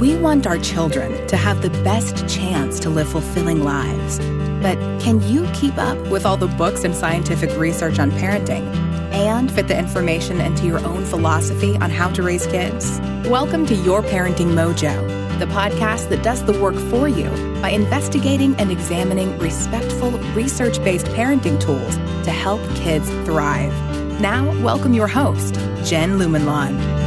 We want our children to have the best chance to live fulfilling lives. But can you keep up with all the books and scientific research on parenting and fit the information into your own philosophy on how to raise kids? Welcome to Your Parenting Mojo, the podcast that does the work for you by investigating and examining respectful, research based parenting tools to help kids thrive. Now, welcome your host, Jen Lumanlan.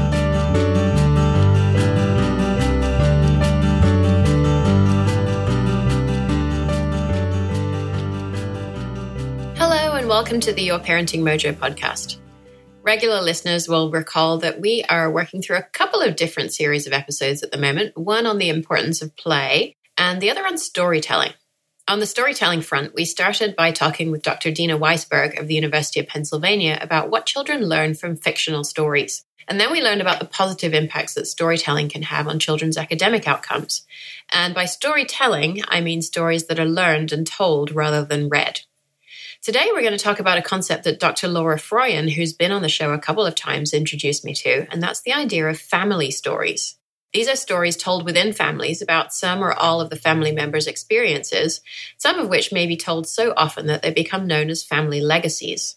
Welcome to the Your Parenting Mojo podcast. Regular listeners will recall that we are working through a couple of different series of episodes at the moment one on the importance of play, and the other on storytelling. On the storytelling front, we started by talking with Dr. Deena Weisberg of the University of Pennsylvania about what children learn from fictional stories. And then we learned about the positive impacts that storytelling can have on children's academic outcomes. And by storytelling, I mean stories that are learned and told rather than read. Today, we're going to talk about a concept that Dr. Laura Froyen, who's been on the show a couple of times, introduced me to, and that's the idea of family stories. These are stories told within families about some or all of the family members' experiences, some of which may be told so often that they become known as family legacies.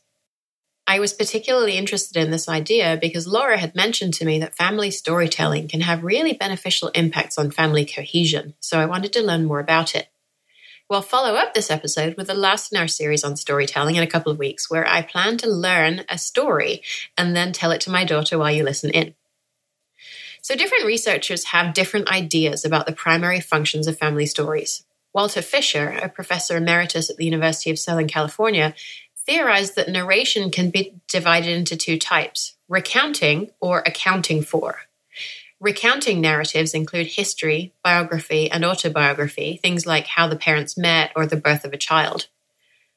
I was particularly interested in this idea because Laura had mentioned to me that family storytelling can have really beneficial impacts on family cohesion, so I wanted to learn more about it. We'll follow up this episode with the last in our series on storytelling in a couple of weeks, where I plan to learn a story and then tell it to my daughter while you listen in. So, different researchers have different ideas about the primary functions of family stories. Walter Fisher, a professor emeritus at the University of Southern California, theorized that narration can be divided into two types recounting or accounting for. Recounting narratives include history, biography, and autobiography, things like how the parents met or the birth of a child.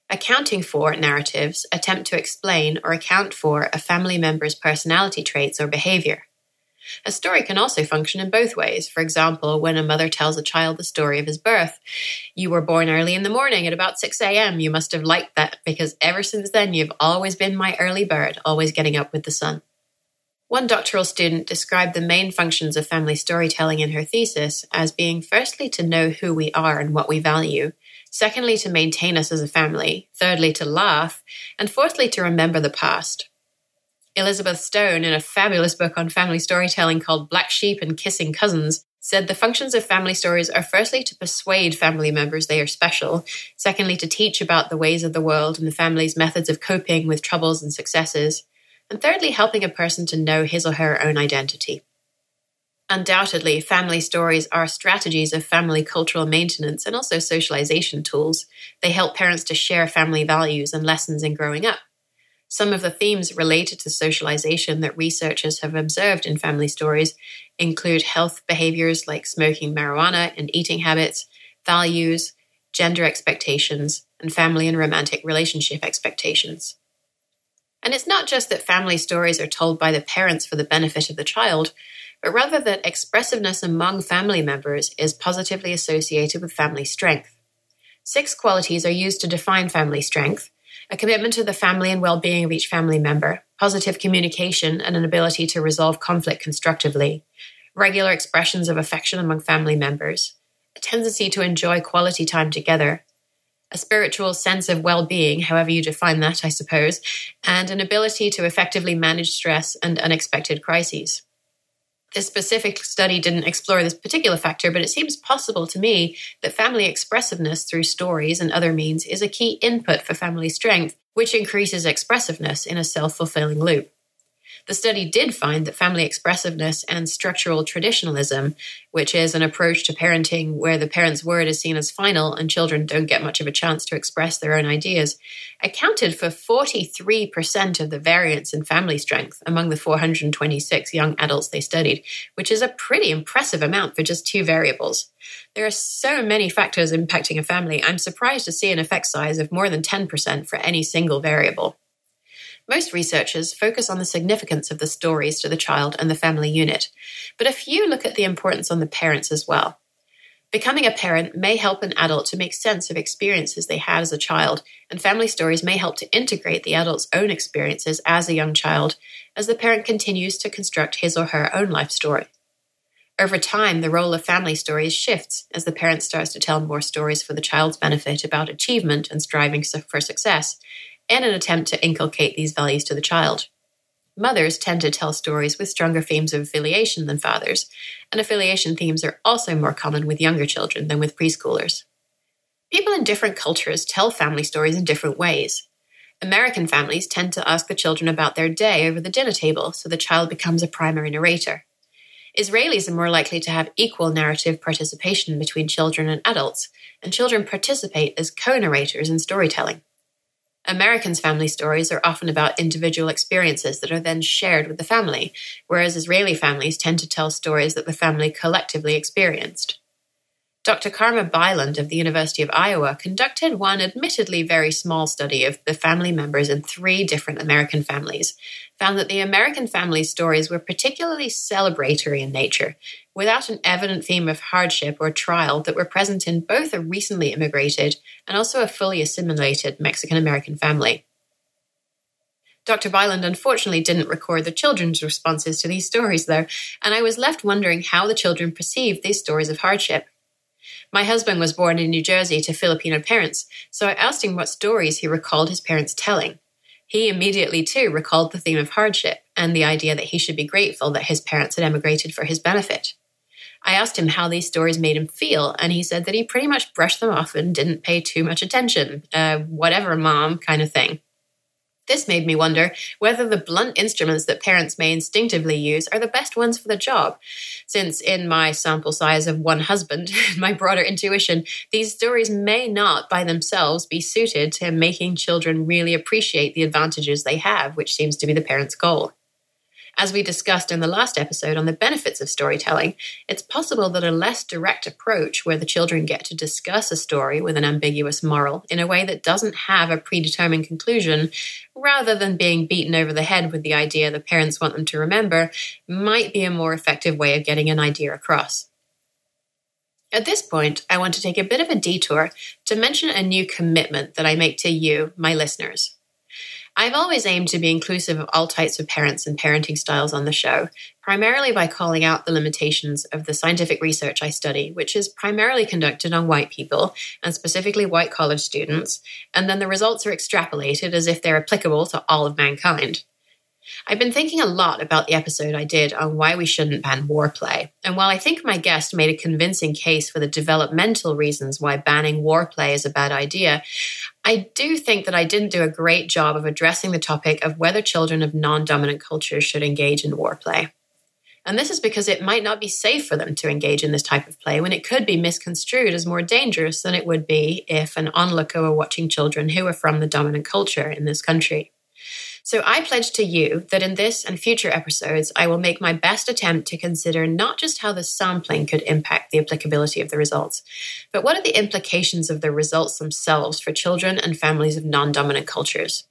Accounting for narratives attempt to explain or account for a family member's personality traits or behavior. A story can also function in both ways. For example, when a mother tells a child the story of his birth, you were born early in the morning at about 6 a.m. You must have liked that because ever since then you've always been my early bird, always getting up with the sun. One doctoral student described the main functions of family storytelling in her thesis as being firstly to know who we are and what we value, secondly to maintain us as a family, thirdly to laugh, and fourthly to remember the past. Elizabeth Stone, in a fabulous book on family storytelling called Black Sheep and Kissing Cousins, said the functions of family stories are firstly to persuade family members they are special, secondly to teach about the ways of the world and the family's methods of coping with troubles and successes, and thirdly, helping a person to know his or her own identity. Undoubtedly, family stories are strategies of family cultural maintenance and also socialization tools. They help parents to share family values and lessons in growing up. Some of the themes related to socialization that researchers have observed in family stories include health behaviors like smoking marijuana and eating habits, values, gender expectations, and family and romantic relationship expectations. And it's not just that family stories are told by the parents for the benefit of the child, but rather that expressiveness among family members is positively associated with family strength. Six qualities are used to define family strength a commitment to the family and well being of each family member, positive communication and an ability to resolve conflict constructively, regular expressions of affection among family members, a tendency to enjoy quality time together, a spiritual sense of well being, however you define that, I suppose, and an ability to effectively manage stress and unexpected crises. This specific study didn't explore this particular factor, but it seems possible to me that family expressiveness through stories and other means is a key input for family strength, which increases expressiveness in a self fulfilling loop. The study did find that family expressiveness and structural traditionalism, which is an approach to parenting where the parent's word is seen as final and children don't get much of a chance to express their own ideas, accounted for 43% of the variance in family strength among the 426 young adults they studied, which is a pretty impressive amount for just two variables. There are so many factors impacting a family, I'm surprised to see an effect size of more than 10% for any single variable. Most researchers focus on the significance of the stories to the child and the family unit, but a few look at the importance on the parents as well. Becoming a parent may help an adult to make sense of experiences they had as a child, and family stories may help to integrate the adult's own experiences as a young child as the parent continues to construct his or her own life story. Over time, the role of family stories shifts as the parent starts to tell more stories for the child's benefit about achievement and striving for success, in an attempt to inculcate these values to the child. Mothers tend to tell stories with stronger themes of affiliation than fathers, and affiliation themes are also more common with younger children than with preschoolers. People in different cultures tell family stories in different ways. American families tend to ask the children about their day over the dinner table, so the child becomes a primary narrator. Israelis are more likely to have equal narrative participation between children and adults, and children participate as co narrators in storytelling. Americans' family stories are often about individual experiences that are then shared with the family, whereas Israeli families tend to tell stories that the family collectively experienced. Dr. Carma Bylund of the University of Iowa conducted one admittedly very small study of the family members in three different American families, found that the American family stories were particularly celebratory in nature, without an evident theme of hardship or trial that were present in both a recently immigrated and also a fully assimilated Mexican American family. Dr. Bylund unfortunately didn't record the children's responses to these stories, though, and I was left wondering how the children perceived these stories of hardship. My husband was born in New Jersey to Filipino parents, so I asked him what stories he recalled his parents telling. He immediately, too, recalled the theme of hardship and the idea that he should be grateful that his parents had emigrated for his benefit. I asked him how these stories made him feel, and he said that he pretty much brushed them off and didn't pay too much attention. Uh, whatever, mom, kind of thing. This made me wonder whether the blunt instruments that parents may instinctively use are the best ones for the job. Since, in my sample size of one husband, my broader intuition, these stories may not by themselves be suited to making children really appreciate the advantages they have, which seems to be the parent's goal. As we discussed in the last episode on the benefits of storytelling, it's possible that a less direct approach, where the children get to discuss a story with an ambiguous moral in a way that doesn't have a predetermined conclusion, rather than being beaten over the head with the idea the parents want them to remember, might be a more effective way of getting an idea across. At this point, I want to take a bit of a detour to mention a new commitment that I make to you, my listeners. I've always aimed to be inclusive of all types of parents and parenting styles on the show, primarily by calling out the limitations of the scientific research I study, which is primarily conducted on white people and specifically white college students, and then the results are extrapolated as if they're applicable to all of mankind. I've been thinking a lot about the episode I did on why we shouldn't ban war play. And while I think my guest made a convincing case for the developmental reasons why banning war play is a bad idea, I do think that I didn't do a great job of addressing the topic of whether children of non dominant cultures should engage in war play. And this is because it might not be safe for them to engage in this type of play when it could be misconstrued as more dangerous than it would be if an onlooker were watching children who are from the dominant culture in this country. So I pledge to you that in this and future episodes, I will make my best attempt to consider not just how the sampling could impact the applicability of the results, but what are the implications of the results themselves for children and families of non dominant cultures.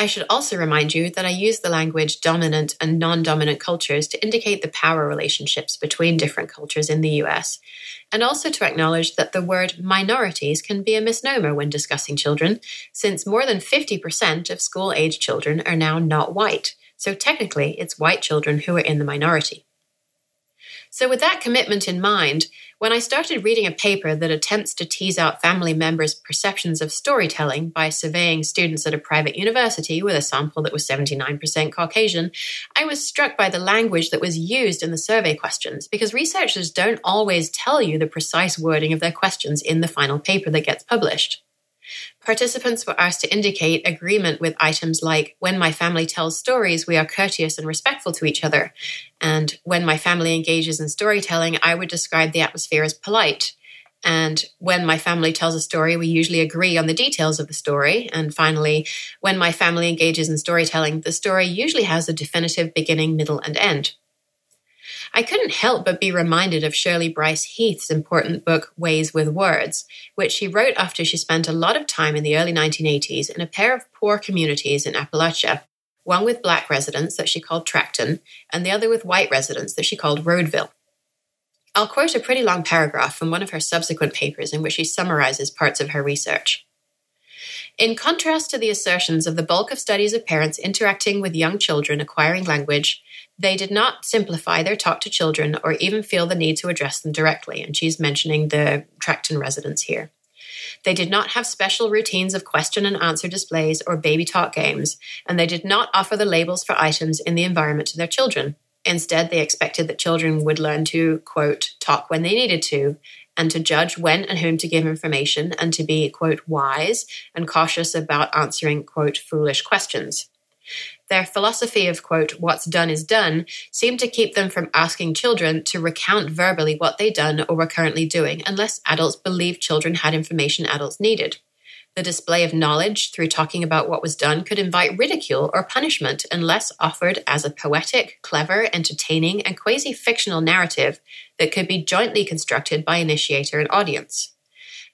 I should also remind you that I use the language dominant and non dominant cultures to indicate the power relationships between different cultures in the US, and also to acknowledge that the word minorities can be a misnomer when discussing children, since more than 50% of school age children are now not white, so technically it's white children who are in the minority. So, with that commitment in mind, when I started reading a paper that attempts to tease out family members' perceptions of storytelling by surveying students at a private university with a sample that was 79% Caucasian, I was struck by the language that was used in the survey questions because researchers don't always tell you the precise wording of their questions in the final paper that gets published. Participants were asked to indicate agreement with items like When my family tells stories, we are courteous and respectful to each other. And when my family engages in storytelling, I would describe the atmosphere as polite. And when my family tells a story, we usually agree on the details of the story. And finally, when my family engages in storytelling, the story usually has a definitive beginning, middle, and end. I couldn't help but be reminded of Shirley Brice Heath's important book, Ways with Words, which she wrote after she spent a lot of time in the early 1980s in a pair of poor communities in Appalachia, one with black residents that she called Trackton, and the other with white residents that she called Roadville. I'll quote a pretty long paragraph from one of her subsequent papers in which she summarizes parts of her research. In contrast to the assertions of the bulk of studies of parents interacting with young children acquiring language, they did not simplify their talk to children or even feel the need to address them directly. And she's mentioning the Trackton residents here. They did not have special routines of question and answer displays or baby talk games, and they did not offer the labels for items in the environment to their children. Instead, they expected that children would learn to, quote, talk when they needed to, and to judge when and whom to give information, and to be, quote, wise and cautious about answering, quote, foolish questions. Their philosophy of, quote, what's done is done seemed to keep them from asking children to recount verbally what they'd done or were currently doing unless adults believed children had information adults needed. The display of knowledge through talking about what was done could invite ridicule or punishment unless offered as a poetic, clever, entertaining, and quasi fictional narrative that could be jointly constructed by initiator and audience.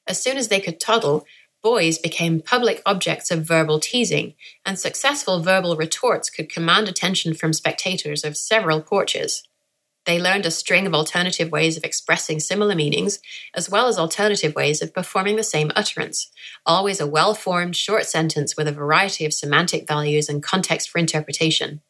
As soon as they could toddle, boys became public objects of verbal teasing, and successful verbal retorts could command attention from spectators of several porches. They learned a string of alternative ways of expressing similar meanings, as well as alternative ways of performing the same utterance, always a well formed short sentence with a variety of semantic values and context for interpretation.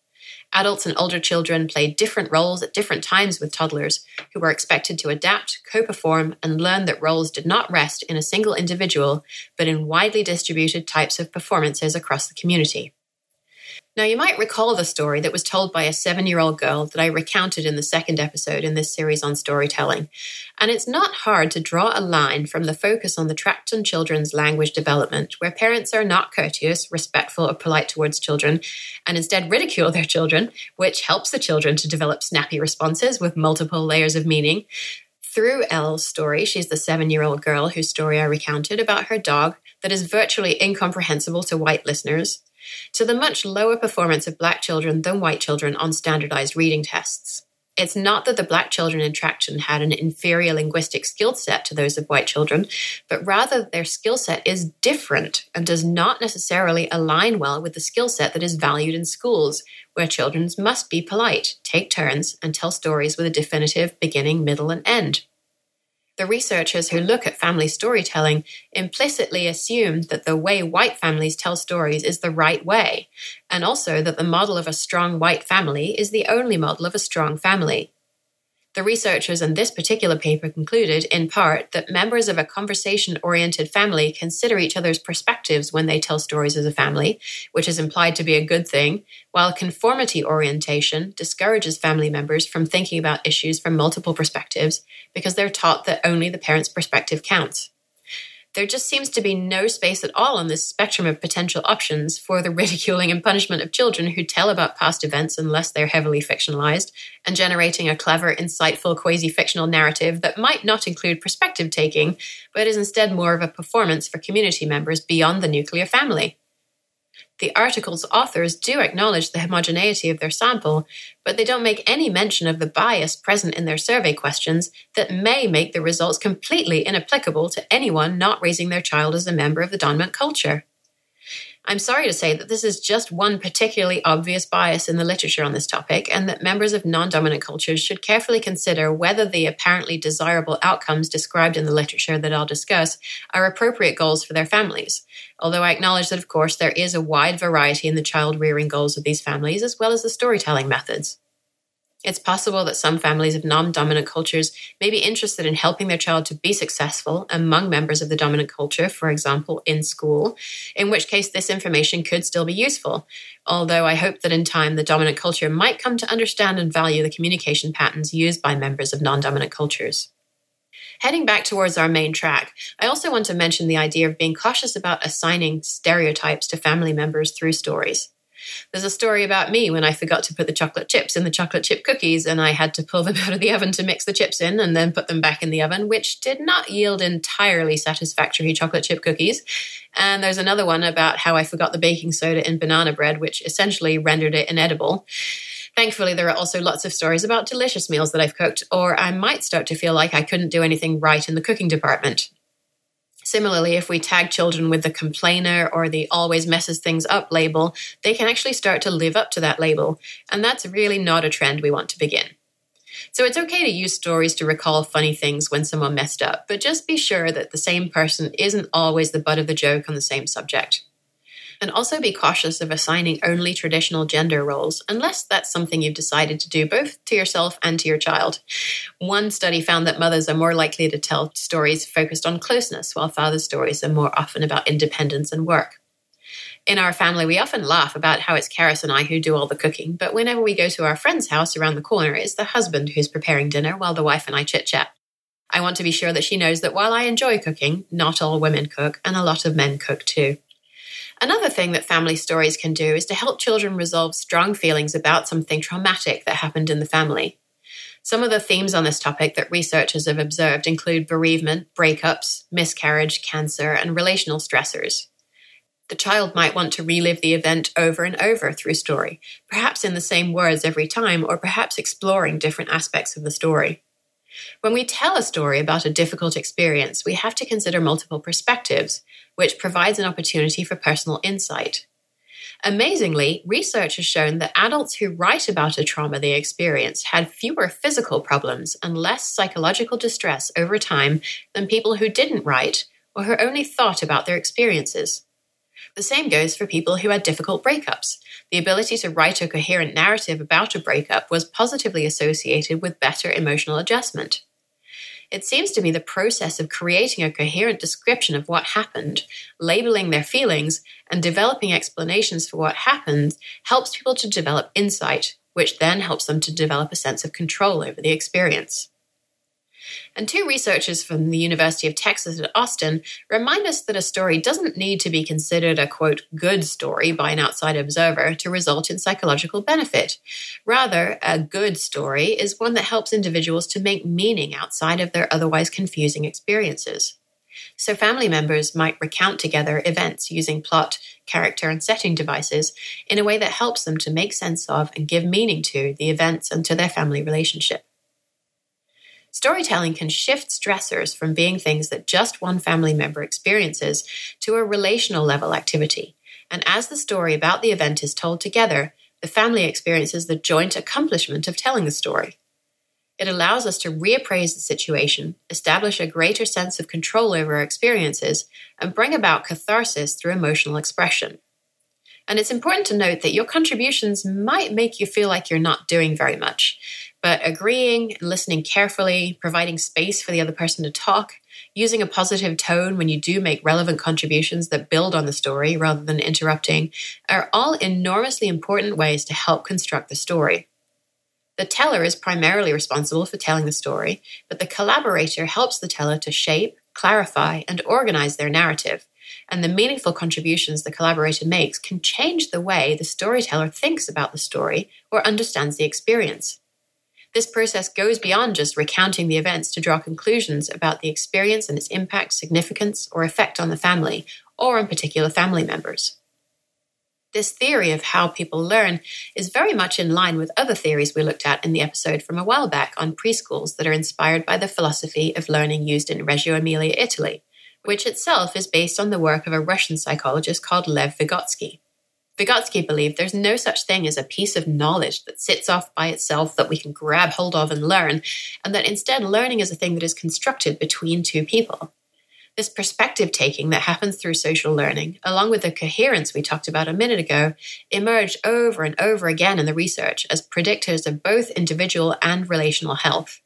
Adults and older children played different roles at different times with toddlers, who were expected to adapt, co perform, and learn that roles did not rest in a single individual, but in widely distributed types of performances across the community. Now, you might recall the story that was told by a seven year old girl that I recounted in the second episode in this series on storytelling. And it's not hard to draw a line from the focus on the Trackton children's language development, where parents are not courteous, respectful, or polite towards children, and instead ridicule their children, which helps the children to develop snappy responses with multiple layers of meaning. Through Elle's story, she's the seven year old girl whose story I recounted about her dog that is virtually incomprehensible to white listeners to the much lower performance of black children than white children on standardized reading tests. It's not that the black children in Trackton had an inferior linguistic skill set to those of white children, but rather their skill set is different and does not necessarily align well with the skill set that is valued in schools, where children must be polite, take turns, and tell stories with a definitive beginning, middle, and end the researchers who look at family storytelling implicitly assume that the way white families tell stories is the right way, and also that the model of a strong white family is the only model of a strong family. The researchers in this particular paper concluded, in part, that members of a conversation oriented family consider each other's perspectives when they tell stories as a family, which is implied to be a good thing, while conformity orientation discourages family members from thinking about issues from multiple perspectives because they're taught that only the parent's perspective counts there just seems to be no space at all on this spectrum of potential options for the ridiculing and punishment of children who tell about past events unless they're heavily fictionalized, and generating a clever, insightful, quasi fictional narrative that might not include perspective taking, but is instead more of a performance for community members beyond the nuclear family. The article's authors do acknowledge the homogeneity of their sample, but they don't make any mention of the bias present in their survey questions that may make the results completely inapplicable to anyone not raising their child as a member of the dominant culture. I'm sorry to say that this is just one particularly obvious bias in the literature on this topic, and that members of non dominant cultures should carefully consider whether the apparently desirable outcomes described in the literature that I'll discuss are appropriate goals for their families. Although I acknowledge that, of course, there is a wide variety in the child rearing goals of these families, as well as the storytelling methods. It's possible that some families of non dominant cultures may be interested in helping their child to be successful among members of the dominant culture, for example, in school, in which case this information could still be useful. Although I hope that in time the dominant culture might come to understand and value the communication patterns used by members of non dominant cultures. Heading back towards our main track, I also want to mention the idea of being cautious about assigning stereotypes to family members through stories. There's a story about me when I forgot to put the chocolate chips in the chocolate chip cookies and I had to pull them out of the oven to mix the chips in and then put them back in the oven, which did not yield entirely satisfactory chocolate chip cookies. And there's another one about how I forgot the baking soda in banana bread, which essentially rendered it inedible. Thankfully, there are also lots of stories about delicious meals that I've cooked, or I might start to feel like I couldn't do anything right in the cooking department. Similarly, if we tag children with the complainer or the always messes things up label, they can actually start to live up to that label. And that's really not a trend we want to begin. So it's okay to use stories to recall funny things when someone messed up, but just be sure that the same person isn't always the butt of the joke on the same subject. And also be cautious of assigning only traditional gender roles, unless that's something you've decided to do both to yourself and to your child. One study found that mothers are more likely to tell stories focused on closeness, while fathers' stories are more often about independence and work. In our family, we often laugh about how it's Karis and I who do all the cooking, but whenever we go to our friend's house around the corner, it's the husband who's preparing dinner while the wife and I chit chat. I want to be sure that she knows that while I enjoy cooking, not all women cook, and a lot of men cook too. Another thing that family stories can do is to help children resolve strong feelings about something traumatic that happened in the family. Some of the themes on this topic that researchers have observed include bereavement, breakups, miscarriage, cancer, and relational stressors. The child might want to relive the event over and over through story, perhaps in the same words every time, or perhaps exploring different aspects of the story. When we tell a story about a difficult experience, we have to consider multiple perspectives, which provides an opportunity for personal insight. Amazingly, research has shown that adults who write about a trauma they experienced had fewer physical problems and less psychological distress over time than people who didn't write or who only thought about their experiences. The same goes for people who had difficult breakups. The ability to write a coherent narrative about a breakup was positively associated with better emotional adjustment. It seems to me the process of creating a coherent description of what happened, labeling their feelings, and developing explanations for what happened helps people to develop insight, which then helps them to develop a sense of control over the experience. And two researchers from the University of Texas at Austin remind us that a story doesn't need to be considered a quote, good story by an outside observer to result in psychological benefit. Rather, a good story is one that helps individuals to make meaning outside of their otherwise confusing experiences. So, family members might recount together events using plot, character, and setting devices in a way that helps them to make sense of and give meaning to the events and to their family relationship. Storytelling can shift stressors from being things that just one family member experiences to a relational level activity. And as the story about the event is told together, the family experiences the joint accomplishment of telling the story. It allows us to reappraise the situation, establish a greater sense of control over our experiences, and bring about catharsis through emotional expression. And it's important to note that your contributions might make you feel like you're not doing very much. But agreeing, listening carefully, providing space for the other person to talk, using a positive tone when you do make relevant contributions that build on the story rather than interrupting are all enormously important ways to help construct the story. The teller is primarily responsible for telling the story, but the collaborator helps the teller to shape, clarify, and organize their narrative. And the meaningful contributions the collaborator makes can change the way the storyteller thinks about the story or understands the experience. This process goes beyond just recounting the events to draw conclusions about the experience and its impact, significance, or effect on the family, or on particular family members. This theory of how people learn is very much in line with other theories we looked at in the episode from a while back on preschools that are inspired by the philosophy of learning used in Reggio Emilia, Italy, which itself is based on the work of a Russian psychologist called Lev Vygotsky. Vygotsky believed there's no such thing as a piece of knowledge that sits off by itself that we can grab hold of and learn, and that instead learning is a thing that is constructed between two people. This perspective taking that happens through social learning, along with the coherence we talked about a minute ago, emerged over and over again in the research as predictors of both individual and relational health.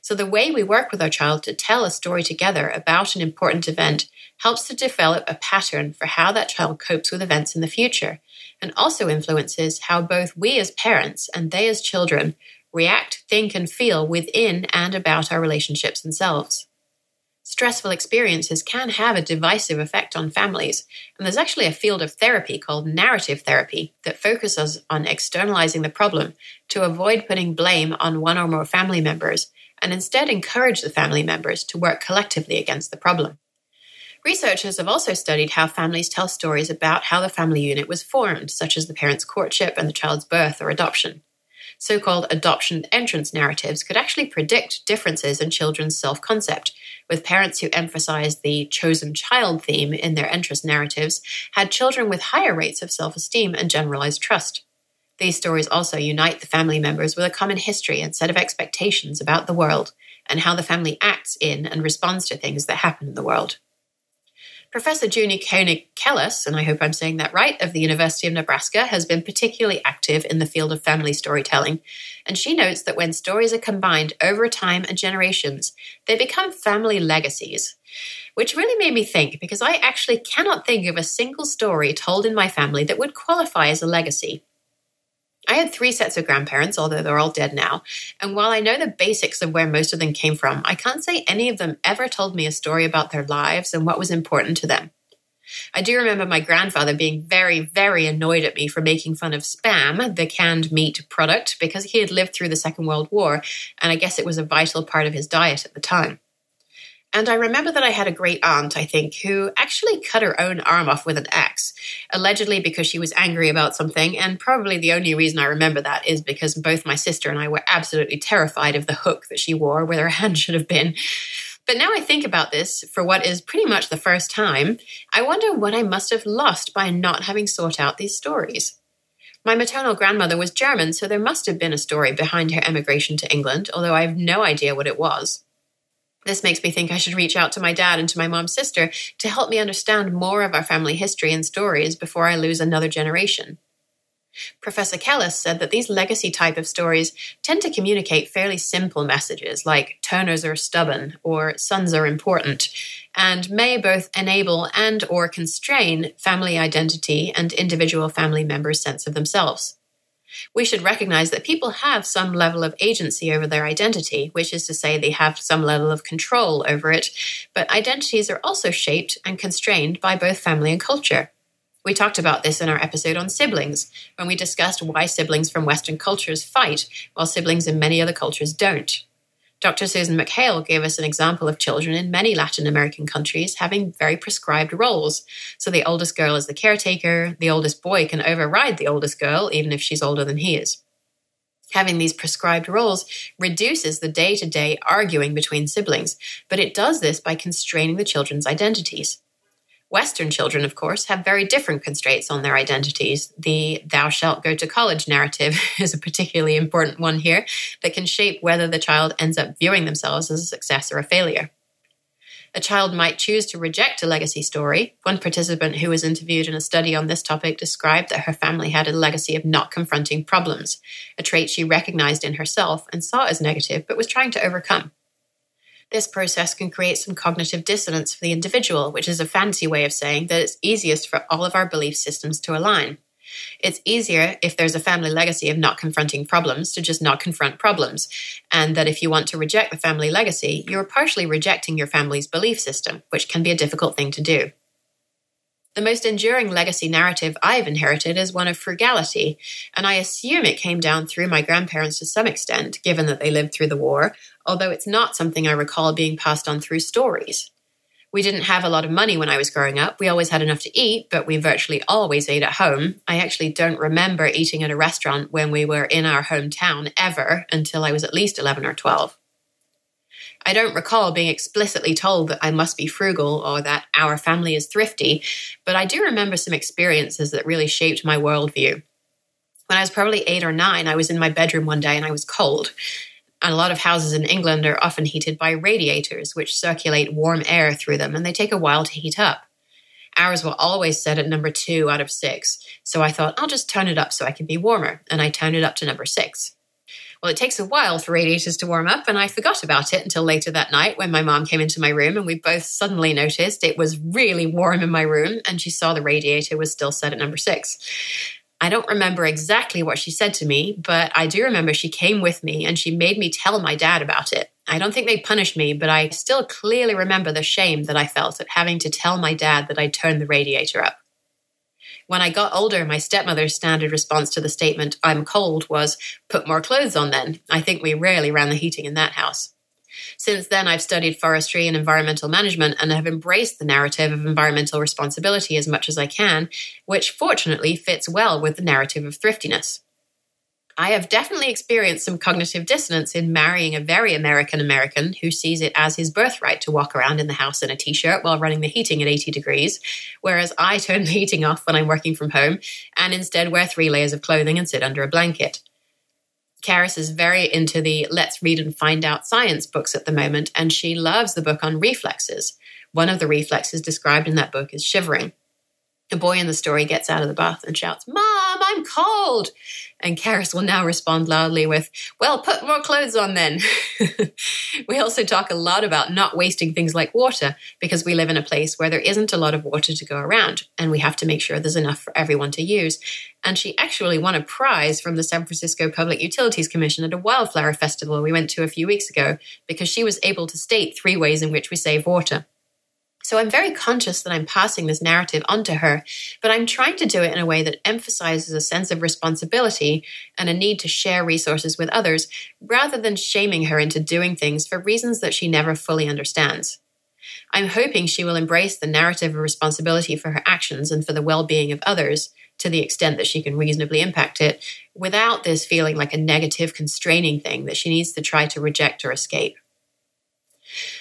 So, the way we work with our child to tell a story together about an important event helps to develop a pattern for how that child copes with events in the future, and also influences how both we as parents and they as children react, think, and feel within and about our relationships themselves. Stressful experiences can have a divisive effect on families, and there's actually a field of therapy called narrative therapy that focuses on externalizing the problem to avoid putting blame on one or more family members and instead encourage the family members to work collectively against the problem. Researchers have also studied how families tell stories about how the family unit was formed, such as the parents' courtship and the child's birth or adoption. So called adoption entrance narratives could actually predict differences in children's self concept, with parents who emphasized the chosen child theme in their entrance narratives had children with higher rates of self esteem and generalized trust. These stories also unite the family members with a common history and set of expectations about the world and how the family acts in and responds to things that happen in the world. Professor Junie Koenig Kellas, and I hope I'm saying that right, of the University of Nebraska, has been particularly active in the field of family storytelling. And she notes that when stories are combined over time and generations, they become family legacies. Which really made me think because I actually cannot think of a single story told in my family that would qualify as a legacy. I had three sets of grandparents, although they're all dead now. And while I know the basics of where most of them came from, I can't say any of them ever told me a story about their lives and what was important to them. I do remember my grandfather being very, very annoyed at me for making fun of Spam, the canned meat product, because he had lived through the Second World War, and I guess it was a vital part of his diet at the time. And I remember that I had a great aunt, I think, who actually cut her own arm off with an axe, allegedly because she was angry about something. And probably the only reason I remember that is because both my sister and I were absolutely terrified of the hook that she wore where her hand should have been. But now I think about this for what is pretty much the first time, I wonder what I must have lost by not having sought out these stories. My maternal grandmother was German, so there must have been a story behind her emigration to England, although I have no idea what it was. This makes me think I should reach out to my dad and to my mom's sister to help me understand more of our family history and stories before I lose another generation. Professor Kellas said that these legacy type of stories tend to communicate fairly simple messages like Turners are stubborn or sons are important and may both enable and or constrain family identity and individual family members' sense of themselves we should recognize that people have some level of agency over their identity, which is to say they have some level of control over it, but identities are also shaped and constrained by both family and culture. We talked about this in our episode on siblings, when we discussed why siblings from Western cultures fight while siblings in many other cultures don't. Dr. Susan McHale gave us an example of children in many Latin American countries having very prescribed roles. So the oldest girl is the caretaker, the oldest boy can override the oldest girl, even if she's older than he is. Having these prescribed roles reduces the day to day arguing between siblings, but it does this by constraining the children's identities. Western children, of course, have very different constraints on their identities. The thou shalt go to college narrative is a particularly important one here that can shape whether the child ends up viewing themselves as a success or a failure. A child might choose to reject a legacy story. One participant who was interviewed in a study on this topic described that her family had a legacy of not confronting problems, a trait she recognized in herself and saw as negative but was trying to overcome. This process can create some cognitive dissonance for the individual, which is a fancy way of saying that it's easiest for all of our belief systems to align. It's easier if there's a family legacy of not confronting problems to just not confront problems, and that if you want to reject the family legacy, you're partially rejecting your family's belief system, which can be a difficult thing to do. The most enduring legacy narrative I've inherited is one of frugality, and I assume it came down through my grandparents to some extent, given that they lived through the war, although it's not something I recall being passed on through stories. We didn't have a lot of money when I was growing up. We always had enough to eat, but we virtually always ate at home. I actually don't remember eating at a restaurant when we were in our hometown ever until I was at least 11 or 12. I don't recall being explicitly told that I must be frugal or that our family is thrifty, but I do remember some experiences that really shaped my worldview. When I was probably eight or nine, I was in my bedroom one day and I was cold. And a lot of houses in England are often heated by radiators, which circulate warm air through them, and they take a while to heat up. Ours were always set at number two out of six, so I thought I'll just turn it up so I can be warmer, and I turned it up to number six. Well, it takes a while for radiators to warm up, and I forgot about it until later that night when my mom came into my room and we both suddenly noticed it was really warm in my room and she saw the radiator was still set at number six. I don't remember exactly what she said to me, but I do remember she came with me and she made me tell my dad about it. I don't think they punished me, but I still clearly remember the shame that I felt at having to tell my dad that I'd turned the radiator up. When I got older, my stepmother's standard response to the statement, I'm cold, was, put more clothes on then. I think we rarely ran the heating in that house. Since then, I've studied forestry and environmental management and have embraced the narrative of environmental responsibility as much as I can, which fortunately fits well with the narrative of thriftiness. I have definitely experienced some cognitive dissonance in marrying a very American American who sees it as his birthright to walk around in the house in a t shirt while running the heating at 80 degrees, whereas I turn the heating off when I'm working from home and instead wear three layers of clothing and sit under a blanket. Karis is very into the Let's Read and Find Out science books at the moment, and she loves the book on reflexes One of the reflexes described in that book is shivering. A boy in the story gets out of the bath and shouts, Mom, I'm cold. And Karis will now respond loudly with, Well, put more clothes on then. we also talk a lot about not wasting things like water because we live in a place where there isn't a lot of water to go around and we have to make sure there's enough for everyone to use. And she actually won a prize from the San Francisco Public Utilities Commission at a wildflower festival we went to a few weeks ago because she was able to state three ways in which we save water. So I'm very conscious that I'm passing this narrative onto her, but I'm trying to do it in a way that emphasizes a sense of responsibility and a need to share resources with others, rather than shaming her into doing things for reasons that she never fully understands. I'm hoping she will embrace the narrative of responsibility for her actions and for the well being of others to the extent that she can reasonably impact it, without this feeling like a negative, constraining thing that she needs to try to reject or escape.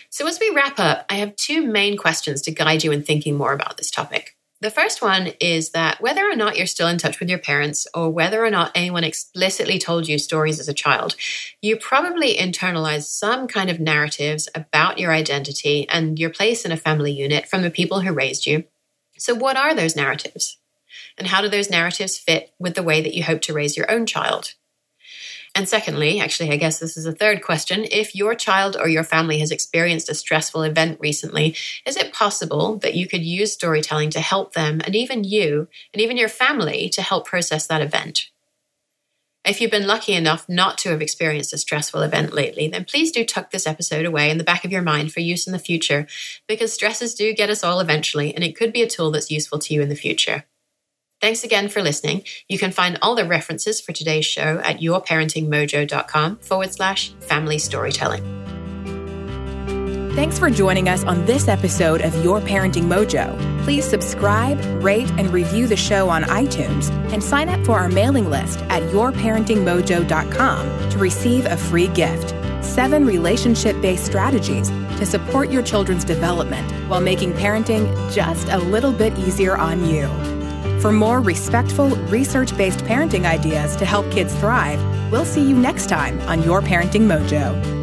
So, as we wrap up, I have two main questions to guide you in thinking more about this topic. The first one is that whether or not you're still in touch with your parents, or whether or not anyone explicitly told you stories as a child, you probably internalized some kind of narratives about your identity and your place in a family unit from the people who raised you. So, what are those narratives? And how do those narratives fit with the way that you hope to raise your own child? And secondly, actually, I guess this is a third question. If your child or your family has experienced a stressful event recently, is it possible that you could use storytelling to help them and even you and even your family to help process that event? If you've been lucky enough not to have experienced a stressful event lately, then please do tuck this episode away in the back of your mind for use in the future, because stresses do get us all eventually, and it could be a tool that's useful to you in the future. Thanks again for listening. You can find all the references for today's show at yourparentingmojo.com forward slash family storytelling. Thanks for joining us on this episode of Your Parenting Mojo. Please subscribe, rate, and review the show on iTunes and sign up for our mailing list at yourparentingmojo.com to receive a free gift seven relationship based strategies to support your children's development while making parenting just a little bit easier on you. For more respectful, research based parenting ideas to help kids thrive, we'll see you next time on Your Parenting Mojo.